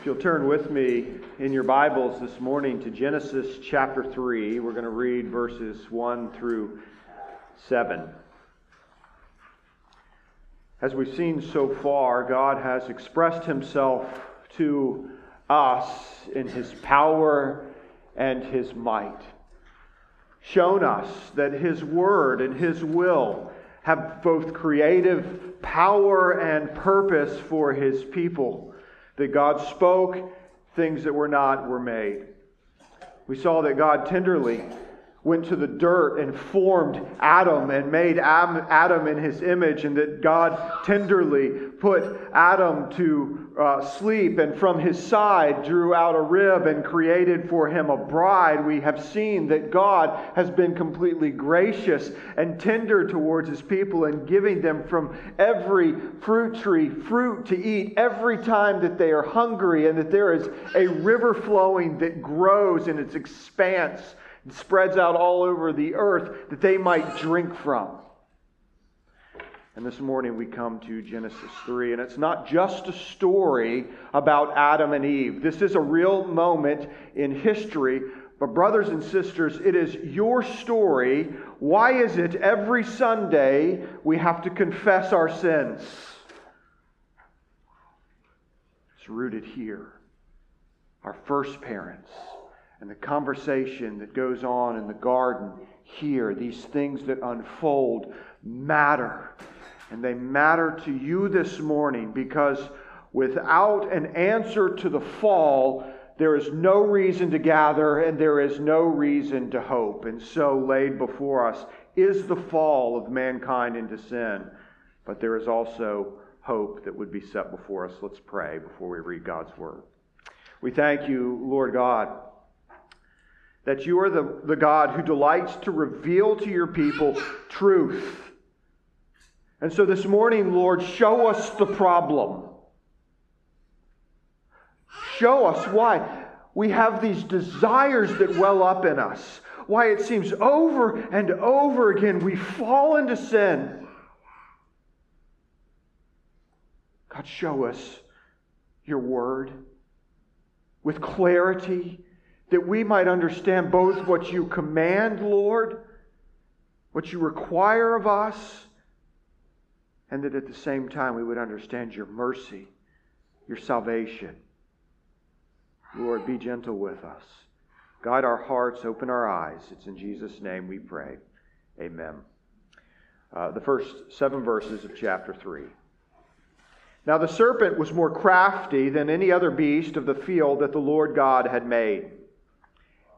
If you'll turn with me in your Bibles this morning to Genesis chapter 3, we're going to read verses 1 through 7. As we've seen so far, God has expressed himself to us in his power and his might, shown us that his word and his will have both creative power and purpose for his people that God spoke, things that were not were made. We saw that God tenderly went to the dirt and formed Adam and made Adam in his image, and that God tenderly put Adam to uh, sleep and from his side drew out a rib and created for him a bride. We have seen that God has been completely gracious and tender towards his people and giving them from every fruit tree fruit to eat every time that they are hungry, and that there is a river flowing that grows in its expanse and spreads out all over the earth that they might drink from. And this morning we come to Genesis 3, and it's not just a story about Adam and Eve. This is a real moment in history. But, brothers and sisters, it is your story. Why is it every Sunday we have to confess our sins? It's rooted here. Our first parents and the conversation that goes on in the garden here, these things that unfold matter. And they matter to you this morning because without an answer to the fall, there is no reason to gather and there is no reason to hope. And so, laid before us is the fall of mankind into sin, but there is also hope that would be set before us. Let's pray before we read God's word. We thank you, Lord God that you are the, the God who delights to reveal to your people truth. And so this morning, Lord, show us the problem. Show us why we have these desires that well up in us, why it seems over and over again we fall into sin. God, show us your word with clarity that we might understand both what you command, Lord, what you require of us, and that at the same time we would understand your mercy, your salvation. Lord, be gentle with us. Guide our hearts, open our eyes. It's in Jesus' name we pray. Amen. Uh, the first seven verses of chapter 3. Now the serpent was more crafty than any other beast of the field that the Lord God had made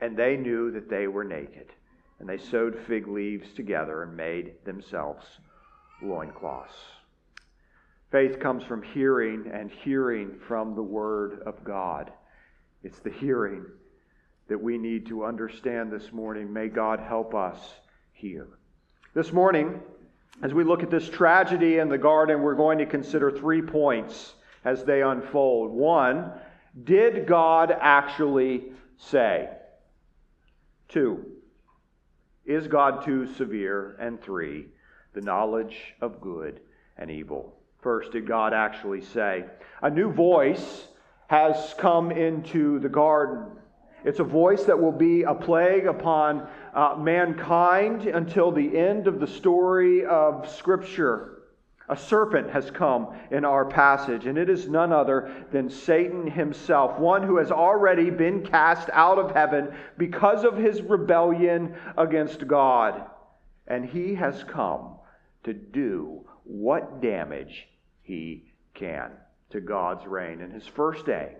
and they knew that they were naked. And they sewed fig leaves together and made themselves loincloths. Faith comes from hearing, and hearing from the Word of God. It's the hearing that we need to understand this morning. May God help us here. This morning, as we look at this tragedy in the garden, we're going to consider three points as they unfold. One, did God actually say? Two, is God too severe? And three, the knowledge of good and evil. First, did God actually say? A new voice has come into the garden. It's a voice that will be a plague upon uh, mankind until the end of the story of Scripture. A serpent has come in our passage, and it is none other than Satan himself, one who has already been cast out of heaven because of his rebellion against God. And he has come to do what damage he can to God's reign. And his first aim,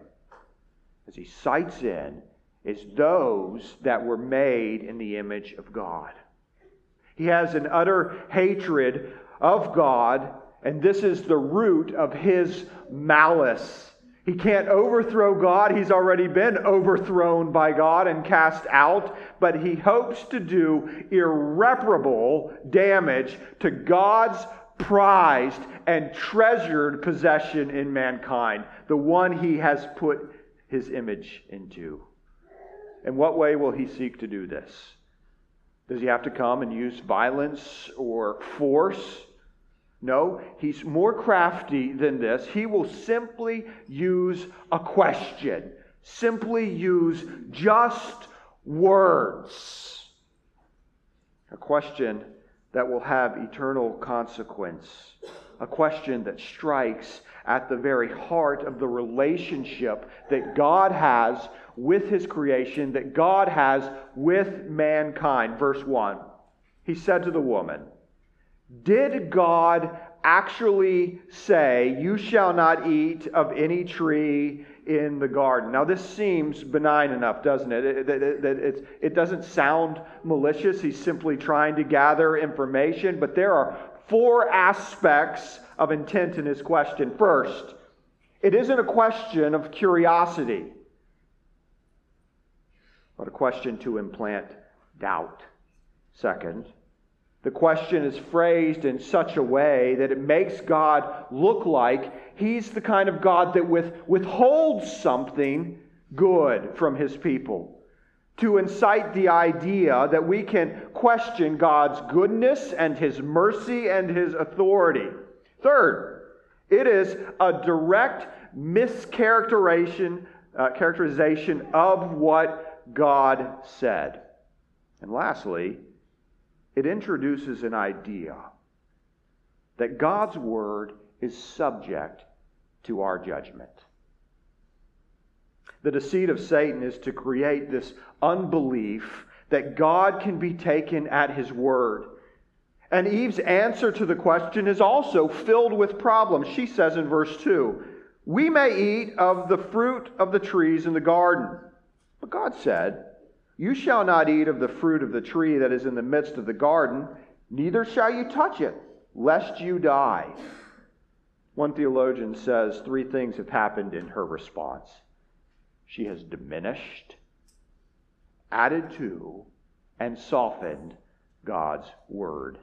as he sights in, is those that were made in the image of God. He has an utter hatred of God, and this is the root of his malice. He can't overthrow God. He's already been overthrown by God and cast out, but he hopes to do irreparable damage to God's prized and treasured possession in mankind, the one he has put his image into. In what way will he seek to do this? Does he have to come and use violence or force? No, he's more crafty than this. He will simply use a question, simply use just words. A question that will have eternal consequence. A question that strikes at the very heart of the relationship that God has with his creation, that God has with mankind. Verse 1 He said to the woman, Did God actually say, You shall not eat of any tree in the garden? Now, this seems benign enough, doesn't it? It, doesn't sound malicious. He's simply trying to gather information, but there are four aspects of intent in his question. First, it isn't a question of curiosity, but a question to implant doubt. Second, the question is phrased in such a way that it makes God look like he's the kind of God that with, withholds something good from his people to incite the idea that we can question God's goodness and His mercy and His authority. Third, it is a direct mischaracterization uh, characterization of what God said. And lastly, it introduces an idea that God's word is subject to our judgment. The deceit of Satan is to create this unbelief that God can be taken at his word. And Eve's answer to the question is also filled with problems. She says in verse 2 We may eat of the fruit of the trees in the garden. But God said, You shall not eat of the fruit of the tree that is in the midst of the garden, neither shall you touch it, lest you die. One theologian says three things have happened in her response. She has diminished, added to, and softened God's word.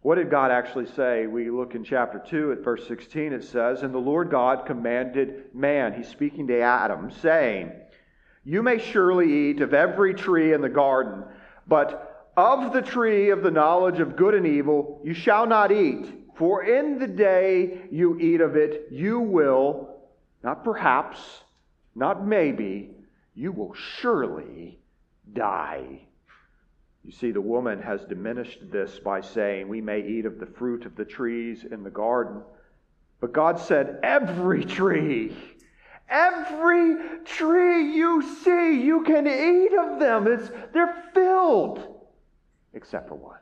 What did God actually say? We look in chapter 2 at verse 16. It says, And the Lord God commanded man, he's speaking to Adam, saying, You may surely eat of every tree in the garden, but of the tree of the knowledge of good and evil you shall not eat. For in the day you eat of it, you will, not perhaps, not maybe, you will surely die. You see, the woman has diminished this by saying, We may eat of the fruit of the trees in the garden. But God said, Every tree, every tree you see, you can eat of them. It's, they're filled, except for one.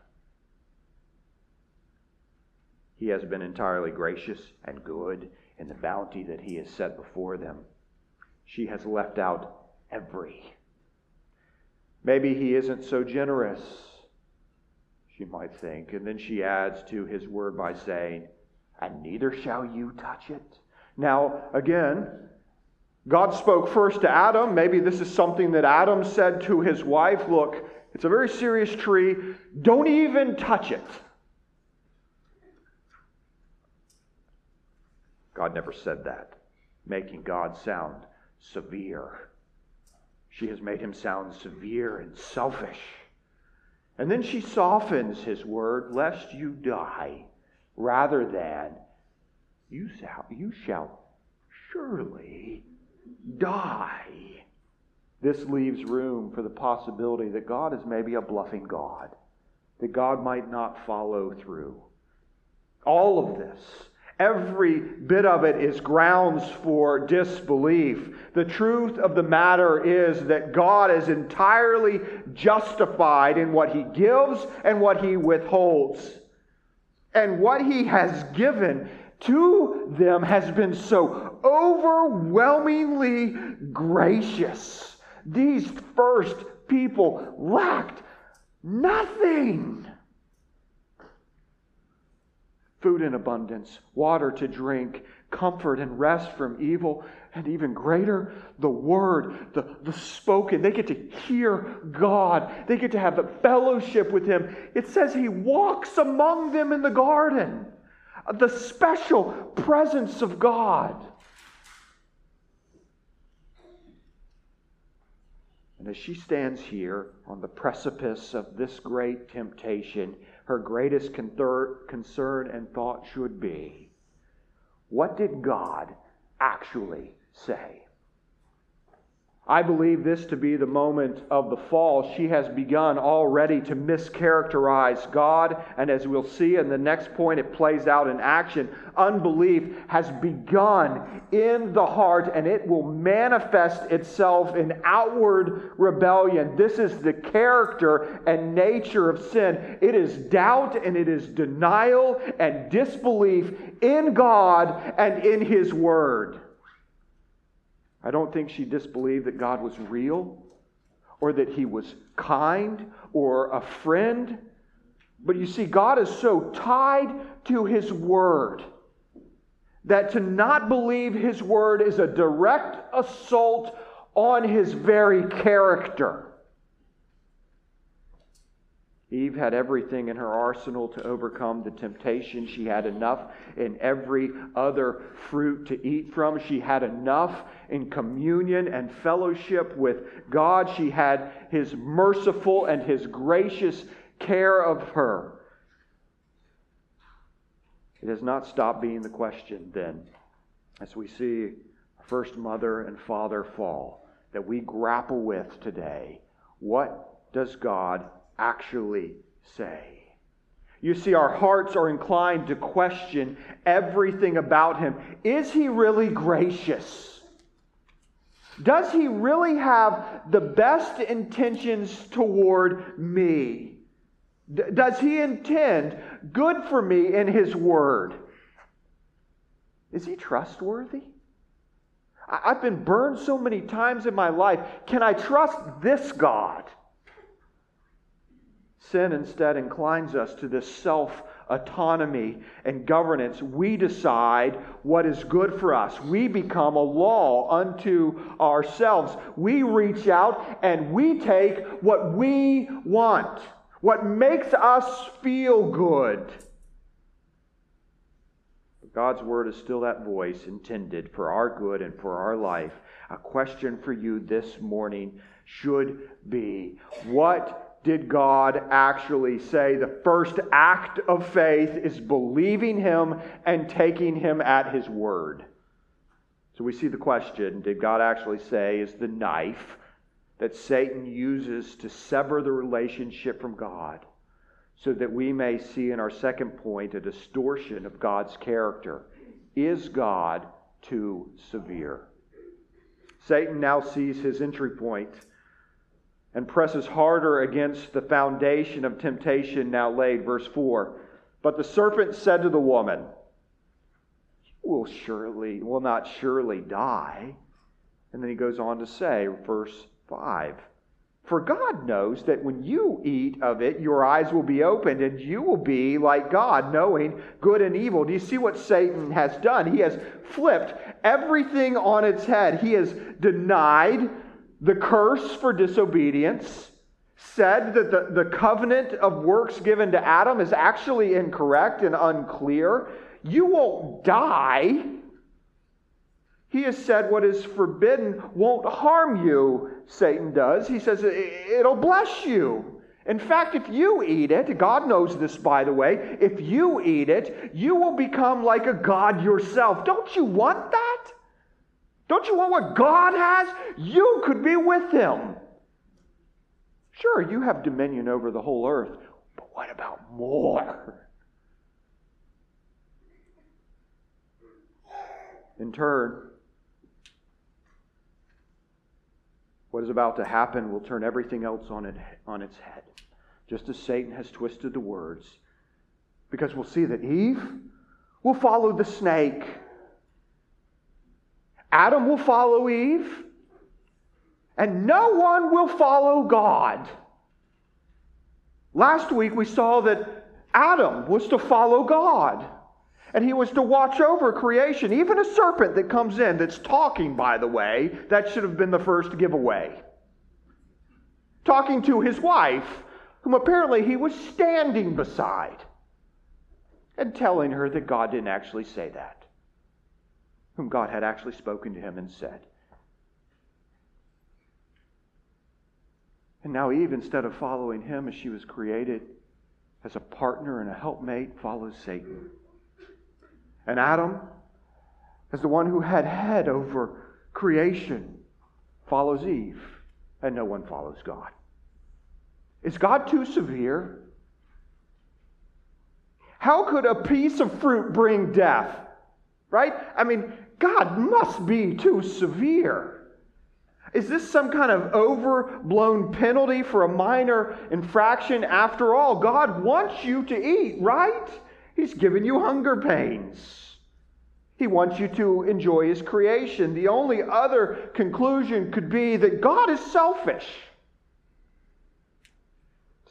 He has been entirely gracious and good in the bounty that He has set before them she has left out every. Maybe he isn't so generous, she might think. And then she adds to his word by saying, And neither shall you touch it. Now, again, God spoke first to Adam. Maybe this is something that Adam said to his wife Look, it's a very serious tree. Don't even touch it. God never said that, making God sound severe. She has made him sound severe and selfish. And then she softens his word, lest you die, rather than you shall, you shall surely die. This leaves room for the possibility that God is maybe a bluffing God, that God might not follow through. All of this. Every bit of it is grounds for disbelief. The truth of the matter is that God is entirely justified in what he gives and what he withholds. And what he has given to them has been so overwhelmingly gracious. These first people lacked nothing food in abundance, water to drink, comfort and rest from evil, and even greater, the word, the, the spoken. They get to hear God, they get to have a fellowship with Him. It says He walks among them in the garden the special presence of God. And as she stands here on the precipice of this great temptation, her greatest concern and thought should be what did God actually say? I believe this to be the moment of the fall. She has begun already to mischaracterize God, and as we'll see in the next point, it plays out in action. Unbelief has begun in the heart, and it will manifest itself in outward rebellion. This is the character and nature of sin it is doubt, and it is denial and disbelief in God and in His Word. I don't think she disbelieved that God was real or that he was kind or a friend. But you see, God is so tied to his word that to not believe his word is a direct assault on his very character. Eve had everything in her arsenal to overcome the temptation. She had enough in every other fruit to eat from. She had enough in communion and fellowship with God. She had His merciful and His gracious care of her. It has not stopped being the question then, as we see first mother and father fall, that we grapple with today. What does God actually say. You see, our hearts are inclined to question everything about him. Is he really gracious? Does he really have the best intentions toward me? D- does he intend good for me in his word? Is he trustworthy? I- I've been burned so many times in my life. Can I trust this God? Sin instead inclines us to this self autonomy and governance. We decide what is good for us. We become a law unto ourselves. We reach out and we take what we want, what makes us feel good. But God's word is still that voice intended for our good and for our life. A question for you this morning should be what did God actually say? The first act of faith is believing Him and taking Him at His word. So we see the question did God actually say is the knife that Satan uses to sever the relationship from God so that we may see in our second point a distortion of God's character? Is God too severe? Satan now sees his entry point and presses harder against the foundation of temptation now laid. Verse 4 But the serpent said to the woman, You will surely, will not surely die. And then he goes on to say, verse 5 For God knows that when you eat of it, your eyes will be opened, and you will be like God, knowing good and evil. Do you see what Satan has done? He has flipped everything on its head. He has denied the curse for disobedience, said that the, the covenant of works given to Adam is actually incorrect and unclear. You won't die. He has said what is forbidden won't harm you, Satan does. He says it'll bless you. In fact, if you eat it, God knows this, by the way, if you eat it, you will become like a God yourself. Don't you want that? Don't you want what God has? You could be with Him. Sure, you have dominion over the whole earth, but what about more? In turn, what is about to happen will turn everything else on, it, on its head, just as Satan has twisted the words. Because we'll see that Eve will follow the snake. Adam will follow Eve, and no one will follow God. Last week we saw that Adam was to follow God. And he was to watch over creation. Even a serpent that comes in, that's talking, by the way, that should have been the first giveaway. Talking to his wife, whom apparently he was standing beside, and telling her that God didn't actually say that, whom God had actually spoken to him and said. And now Eve, instead of following him as she was created, as a partner and a helpmate, follows Satan. And Adam, as the one who had head over creation, follows Eve, and no one follows God. Is God too severe? How could a piece of fruit bring death? Right? I mean, God must be too severe. Is this some kind of overblown penalty for a minor infraction? After all, God wants you to eat, right? He's given you hunger pains. He wants you to enjoy His creation. The only other conclusion could be that God is selfish.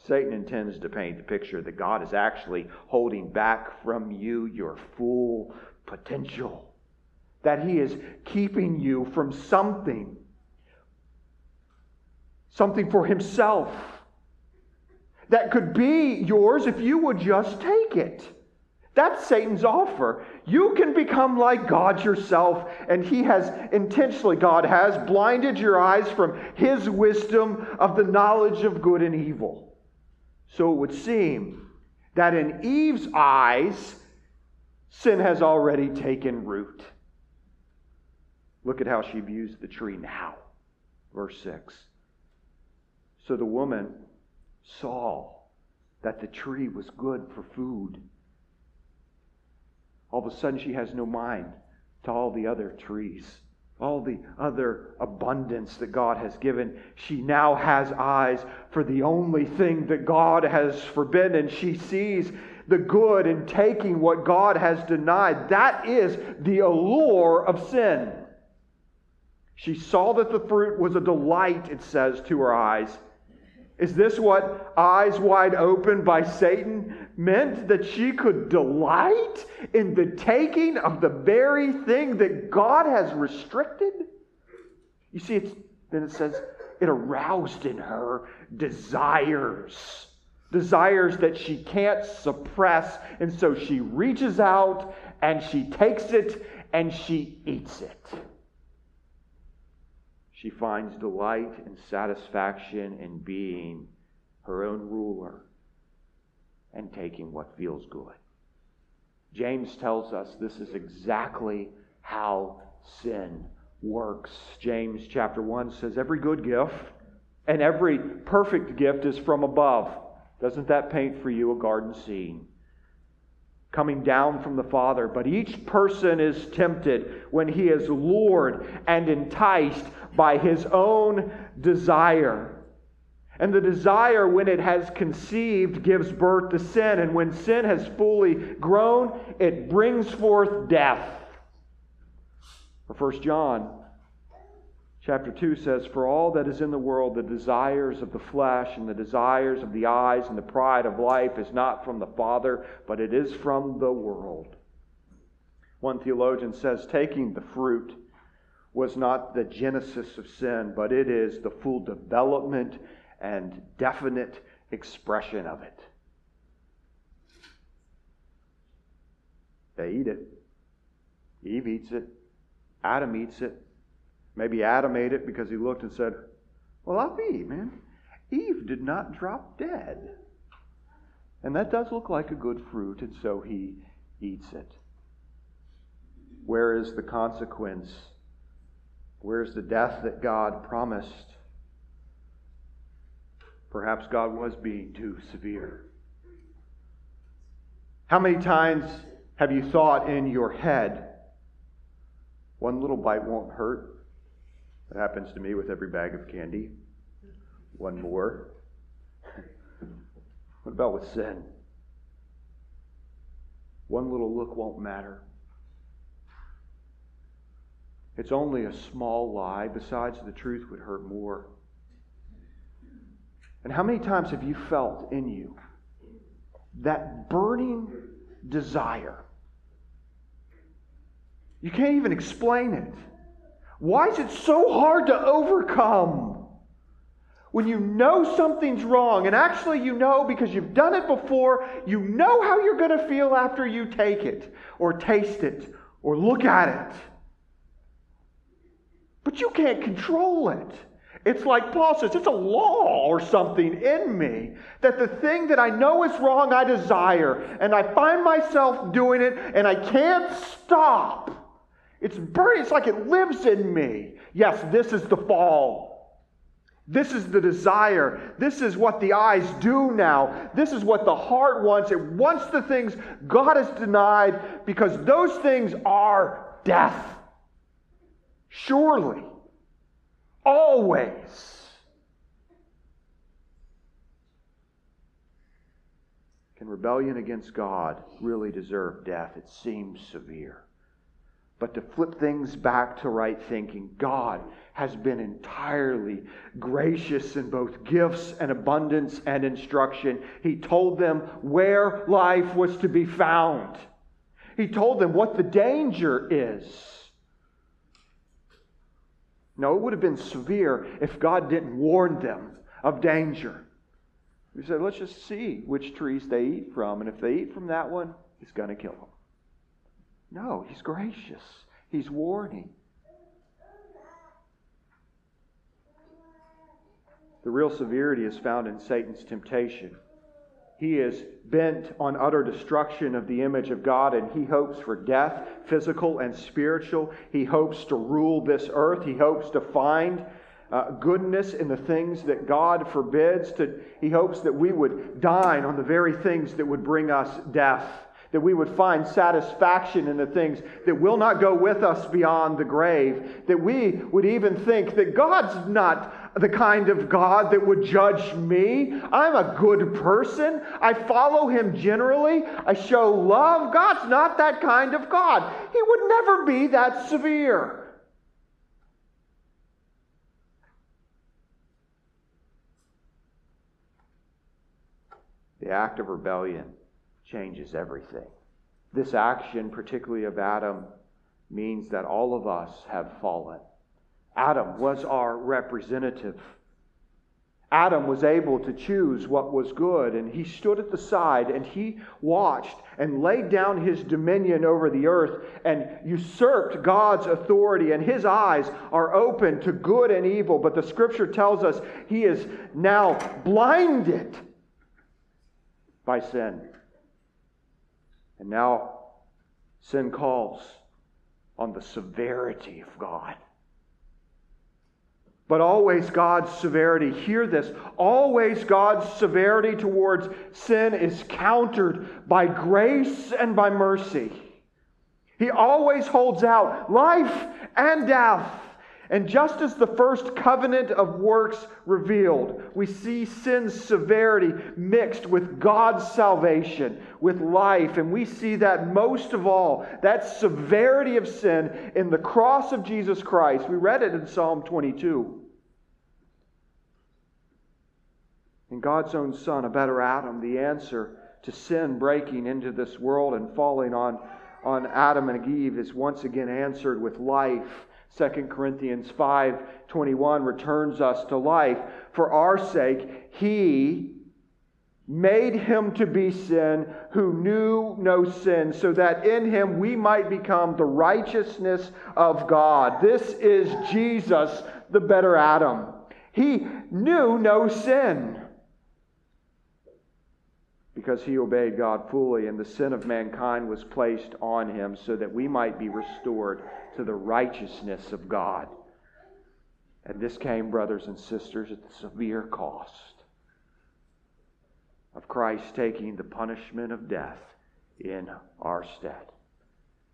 Satan intends to paint the picture that God is actually holding back from you your full potential, that He is keeping you from something, something for Himself that could be yours if you would just take it. That's Satan's offer. You can become like God yourself, and He has intentionally, God has blinded your eyes from His wisdom of the knowledge of good and evil. So it would seem that in Eve's eyes, sin has already taken root. Look at how she views the tree now. Verse 6. So the woman saw that the tree was good for food all of a sudden she has no mind to all the other trees, all the other abundance that God has given. She now has eyes for the only thing that God has forbidden. She sees the good in taking what God has denied. That is the allure of sin. She saw that the fruit was a delight, it says, to her eyes is this what eyes wide open by Satan meant? That she could delight in the taking of the very thing that God has restricted? You see, it's, then it says it aroused in her desires. Desires that she can't suppress. And so she reaches out and she takes it and she eats it. She finds delight and satisfaction in being her own ruler and taking what feels good. James tells us this is exactly how sin works. James chapter 1 says, Every good gift and every perfect gift is from above. Doesn't that paint for you a garden scene? Coming down from the Father. But each person is tempted when he is lured and enticed by his own desire. And the desire, when it has conceived, gives birth to sin. And when sin has fully grown, it brings forth death. For 1 John Chapter 2 says, For all that is in the world, the desires of the flesh and the desires of the eyes and the pride of life is not from the Father, but it is from the world. One theologian says, Taking the fruit was not the genesis of sin, but it is the full development and definite expression of it. They eat it. Eve eats it. Adam eats it. Maybe Adam ate it because he looked and said, Well, I'll be, man. Eve did not drop dead. And that does look like a good fruit, and so he eats it. Where is the consequence? Where's the death that God promised? Perhaps God was being too severe. How many times have you thought in your head, One little bite won't hurt. That happens to me with every bag of candy. One more. what about with sin? One little look won't matter. It's only a small lie. Besides, the truth would hurt more. And how many times have you felt in you that burning desire? You can't even explain it. Why is it so hard to overcome? When you know something's wrong, and actually you know because you've done it before, you know how you're going to feel after you take it, or taste it, or look at it. But you can't control it. It's like Paul says, it's a law or something in me that the thing that I know is wrong, I desire. And I find myself doing it and I can't stop. It's burning. It's like it lives in me. Yes, this is the fall. This is the desire. This is what the eyes do now. This is what the heart wants. It wants the things God has denied because those things are death. Surely. Always. Can rebellion against God really deserve death? It seems severe. But to flip things back to right thinking, God has been entirely gracious in both gifts and abundance and instruction. He told them where life was to be found, He told them what the danger is. No, it would have been severe if God didn't warn them of danger. He said, let's just see which trees they eat from, and if they eat from that one, it's going to kill them. No, he's gracious. He's warning. The real severity is found in Satan's temptation. He is bent on utter destruction of the image of God, and he hopes for death, physical and spiritual. He hopes to rule this earth. He hopes to find uh, goodness in the things that God forbids. To, he hopes that we would dine on the very things that would bring us death that we would find satisfaction in the things that will not go with us beyond the grave, that we would even think that God's not the kind of God that would judge me. I'm a good person. I follow Him generally. I show love. God's not that kind of God. He would never be that severe. The act of rebellion changes everything. This action, particularly of Adam, means that all of us have fallen. Adam was our representative. Adam was able to choose what was good, and he stood at the side and he watched and laid down his dominion over the earth and usurped God's authority, and his eyes are open to good and evil. But the scripture tells us he is now blinded by sin. And now sin calls on the severity of God. But always God's severity, hear this, always God's severity towards sin is countered by grace and by mercy. He always holds out life and death and just as the first covenant of works revealed, we see sin's severity mixed with God's salvation, with life. And we see that most of all, that severity of sin in the cross of Jesus Christ. We read it in Psalm 22. In God's own Son, a better Adam, the answer to sin breaking into this world and falling on, on Adam and Eve is once again answered with life 2 Corinthians 5:21 returns us to life. For our sake, he made him to be sin who knew no sin, so that in him we might become the righteousness of God. This is Jesus, the better Adam. He knew no sin because he obeyed God fully, and the sin of mankind was placed on him so that we might be restored to the righteousness of God. And this came, brothers and sisters, at the severe cost of Christ taking the punishment of death in our stead.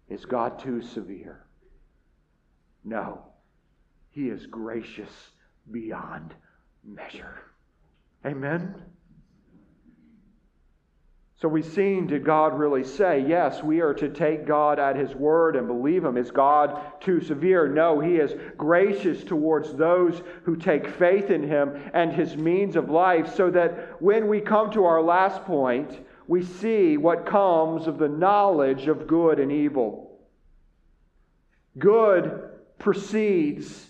Is God too severe? No, He is gracious beyond measure. Amen? So we've seen, did God really say, yes, we are to take God at His word and believe Him? Is God too severe? No, He is gracious towards those who take faith in Him and His means of life, so that when we come to our last point, we see what comes of the knowledge of good and evil. Good precedes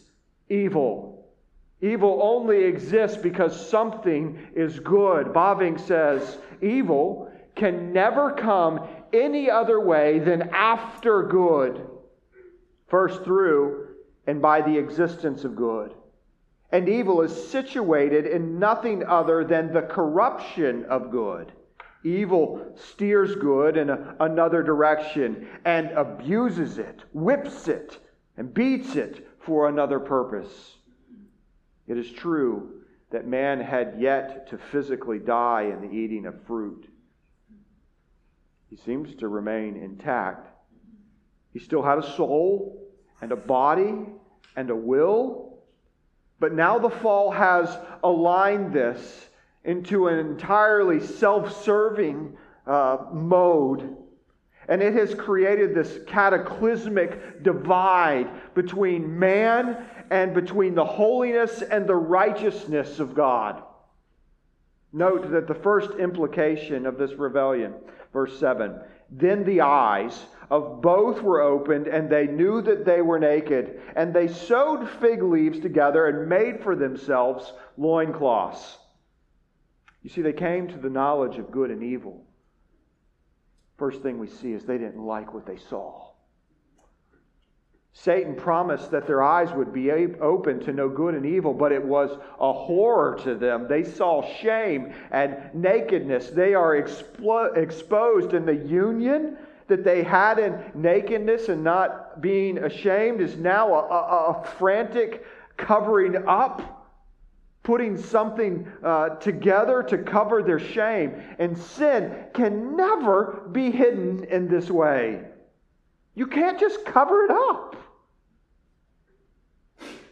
evil. Evil only exists because something is good. Bavinck says, evil can never come any other way than after good, first through and by the existence of good. And evil is situated in nothing other than the corruption of good. Evil steers good in a, another direction and abuses it, whips it, and beats it for another purpose. It is true that man had yet to physically die in the eating of fruit. He seems to remain intact. He still had a soul and a body and a will. But now the fall has aligned this into an entirely self serving uh, mode. And it has created this cataclysmic divide between man and between the holiness and the righteousness of God. Note that the first implication of this rebellion Verse 7 Then the eyes of both were opened, and they knew that they were naked. And they sewed fig leaves together and made for themselves loincloths. You see, they came to the knowledge of good and evil. First thing we see is they didn't like what they saw. Satan promised that their eyes would be open to know good and evil, but it was a horror to them. They saw shame and nakedness. They are explo- exposed in the union that they had in nakedness and not being ashamed is now a, a, a frantic covering up, putting something uh, together to cover their shame. And sin can never be hidden in this way. You can't just cover it up.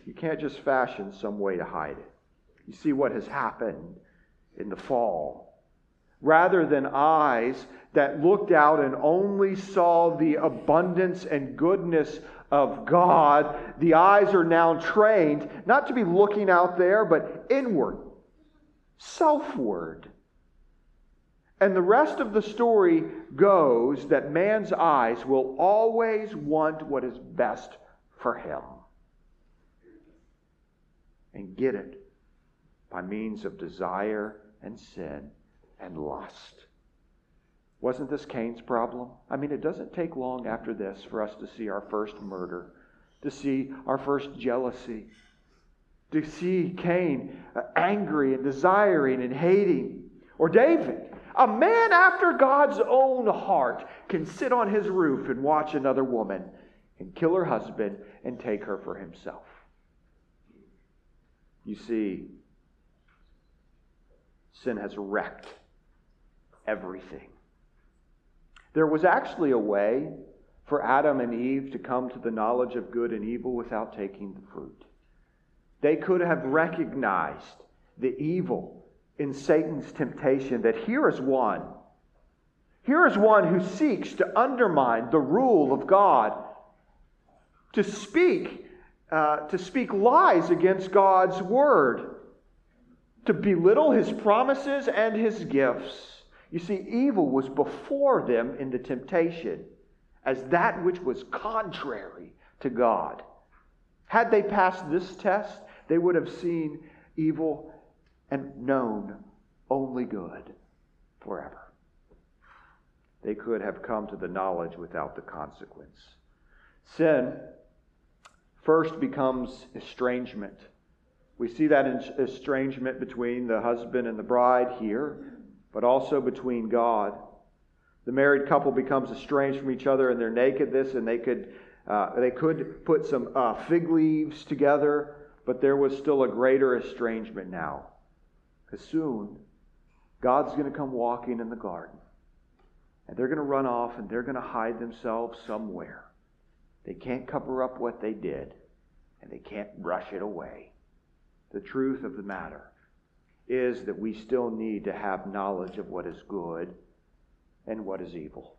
You can't just fashion some way to hide it. You see what has happened in the fall. Rather than eyes that looked out and only saw the abundance and goodness of God, the eyes are now trained not to be looking out there, but inward, selfward. And the rest of the story goes that man's eyes will always want what is best for him and get it by means of desire and sin and lust. Wasn't this Cain's problem? I mean, it doesn't take long after this for us to see our first murder, to see our first jealousy, to see Cain angry and desiring and hating. Or David, a man after God's own heart, can sit on his roof and watch another woman and kill her husband and take her for himself. You see, sin has wrecked everything. There was actually a way for Adam and Eve to come to the knowledge of good and evil without taking the fruit. They could have recognized the evil in Satan's temptation that here is one. Here is one who seeks to undermine the rule of God, to speak uh, to speak lies against God's word, to belittle his promises and his gifts. You see, evil was before them in the temptation as that which was contrary to God. Had they passed this test, they would have seen evil and known only good forever. They could have come to the knowledge without the consequence. Sin First becomes estrangement. We see that estrangement between the husband and the bride here, but also between God. The married couple becomes estranged from each other in their nakedness, and they could, uh, they could put some uh, fig leaves together, but there was still a greater estrangement now. Because soon, God's going to come walking in the garden, and they're going to run off and they're going to hide themselves somewhere. They can't cover up what they did. and they can't brush it away. The truth of the matter is that we still need to have knowledge of what is good and what is evil.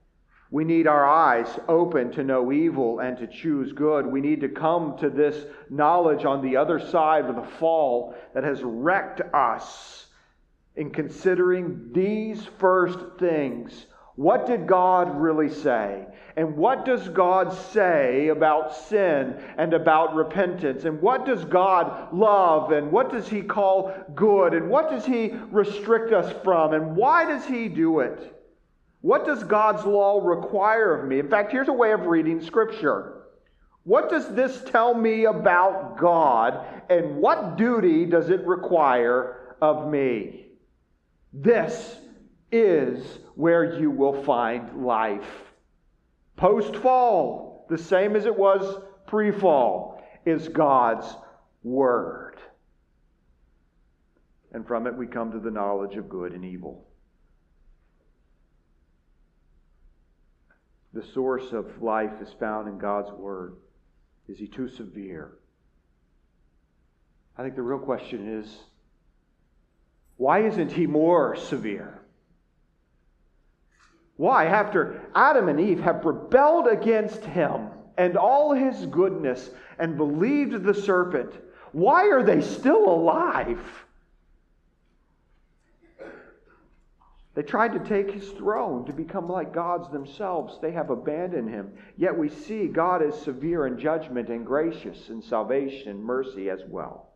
We need our eyes open to know evil and to choose good. We need to come to this knowledge on the other side of the fall that has wrecked us in considering these first things. What did God really say? And what does God say about sin and about repentance? And what does God love? And what does He call good? And what does He restrict us from? And why does He do it? What does God's law require of me? In fact, here's a way of reading Scripture. What does this tell me about God, and what duty does it require of me? This is where you will find life. Post fall, the same as it was pre fall, is God's Word. And from it we come to the knowledge of good and evil. the source of life is found in God's Word? Is he too severe? I think the real question is why isn't he more severe? Why, after Adam and Eve have rebelled against him and all his goodness and believed the serpent, why are they still alive? They tried to take his throne to become like gods themselves. They have abandoned him. Yet we see God is severe in judgment and gracious in salvation and mercy as well.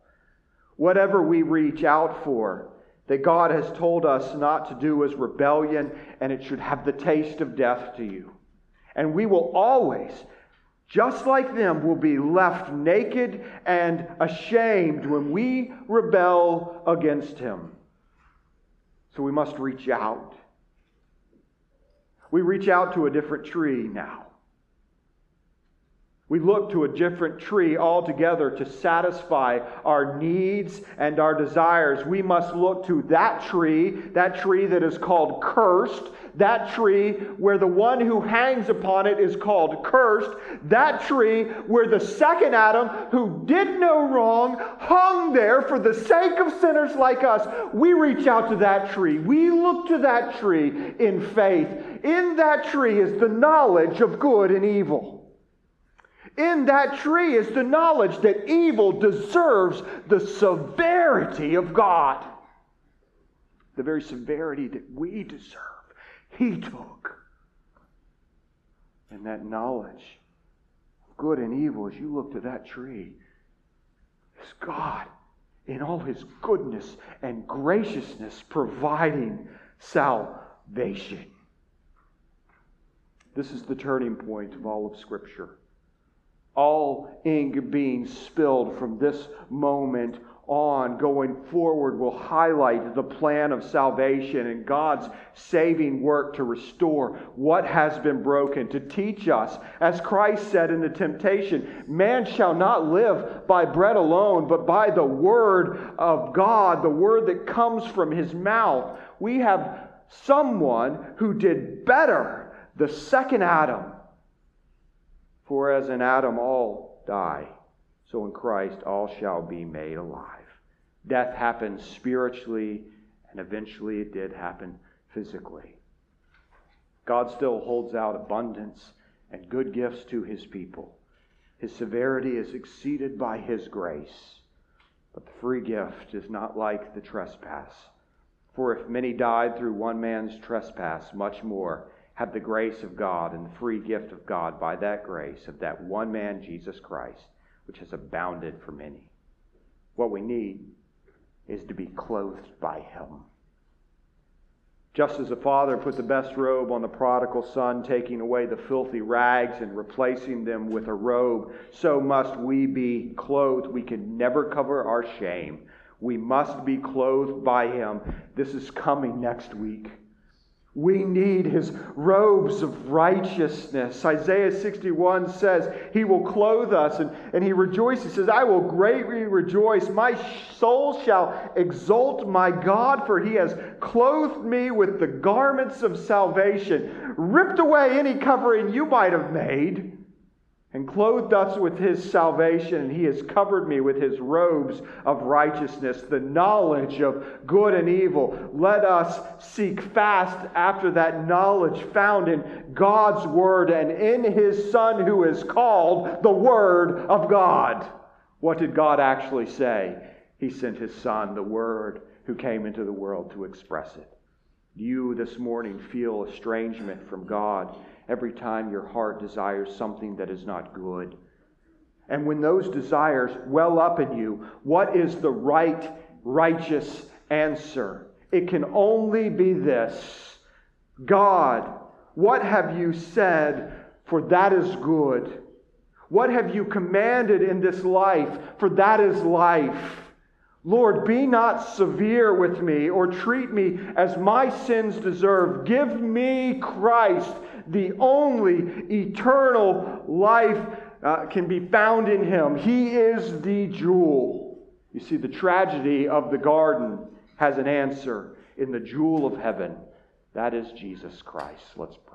Whatever we reach out for, that God has told us not to do is rebellion, and it should have the taste of death to you. And we will always, just like them, will be left naked and ashamed when we rebel against him. So we must reach out. We reach out to a different tree now. We look to a different tree altogether to satisfy our needs and our desires. We must look to that tree, that tree that is called cursed, that tree where the one who hangs upon it is called cursed, that tree where the second Adam, who did no wrong, hung there for the sake of sinners like us. We reach out to that tree. We look to that tree in faith. In that tree is the knowledge of good and evil. In that tree is the knowledge that evil deserves the severity of God. The very severity that we deserve, He took. And that knowledge of good and evil, as you look to that tree, is God in all His goodness and graciousness providing salvation. This is the turning point of all of Scripture all ink being spilled from this moment on going forward will highlight the plan of salvation and God's saving work to restore what has been broken, to teach us, as Christ said in the temptation, man shall not live by bread alone, but by the word of God, the word that comes from his mouth. We have someone who did better, the second Adam for as in Adam all die, so in Christ all shall be made alive. Death happened spiritually, and eventually it did happen physically. God still holds out abundance and good gifts to his people. His severity is exceeded by his grace. But the free gift is not like the trespass. For if many died through one man's trespass, much more have the grace of God and the free gift of God by that grace of that one man, Jesus Christ, which has abounded for many. What we need is to be clothed by Him. Just as the Father put the best robe on the prodigal son, taking away the filthy rags and replacing them with a robe, so must we be clothed. We can never cover our shame. We must be clothed by Him. This is coming next week. We need his robes of righteousness. Isaiah 61 says, He will clothe us, and, and he rejoices. He says, I will greatly rejoice. My soul shall exult my God, for he has clothed me with the garments of salvation, ripped away any covering you might have made, and clothed us with his salvation, and he has covered me with his robes of righteousness, the knowledge of good and evil. Let us seek fast after that knowledge found in God's word and in his Son, who is called the Word of God. What did God actually say? He sent his Son, the Word, who came into the world to express it. You this morning feel estrangement from God every time your heart desires something that is not good. And when those desires well up in you, what is the right, righteous answer? It can only be this God, what have you said? For that is good. What have you commanded in this life? For that is life. Lord, be not severe with me or treat me as my sins deserve. Give me Christ the only eternal life uh, can be found in him. He is the jewel. You see, the tragedy of the garden has an answer in the jewel of heaven. That is Jesus Christ. Let's pray.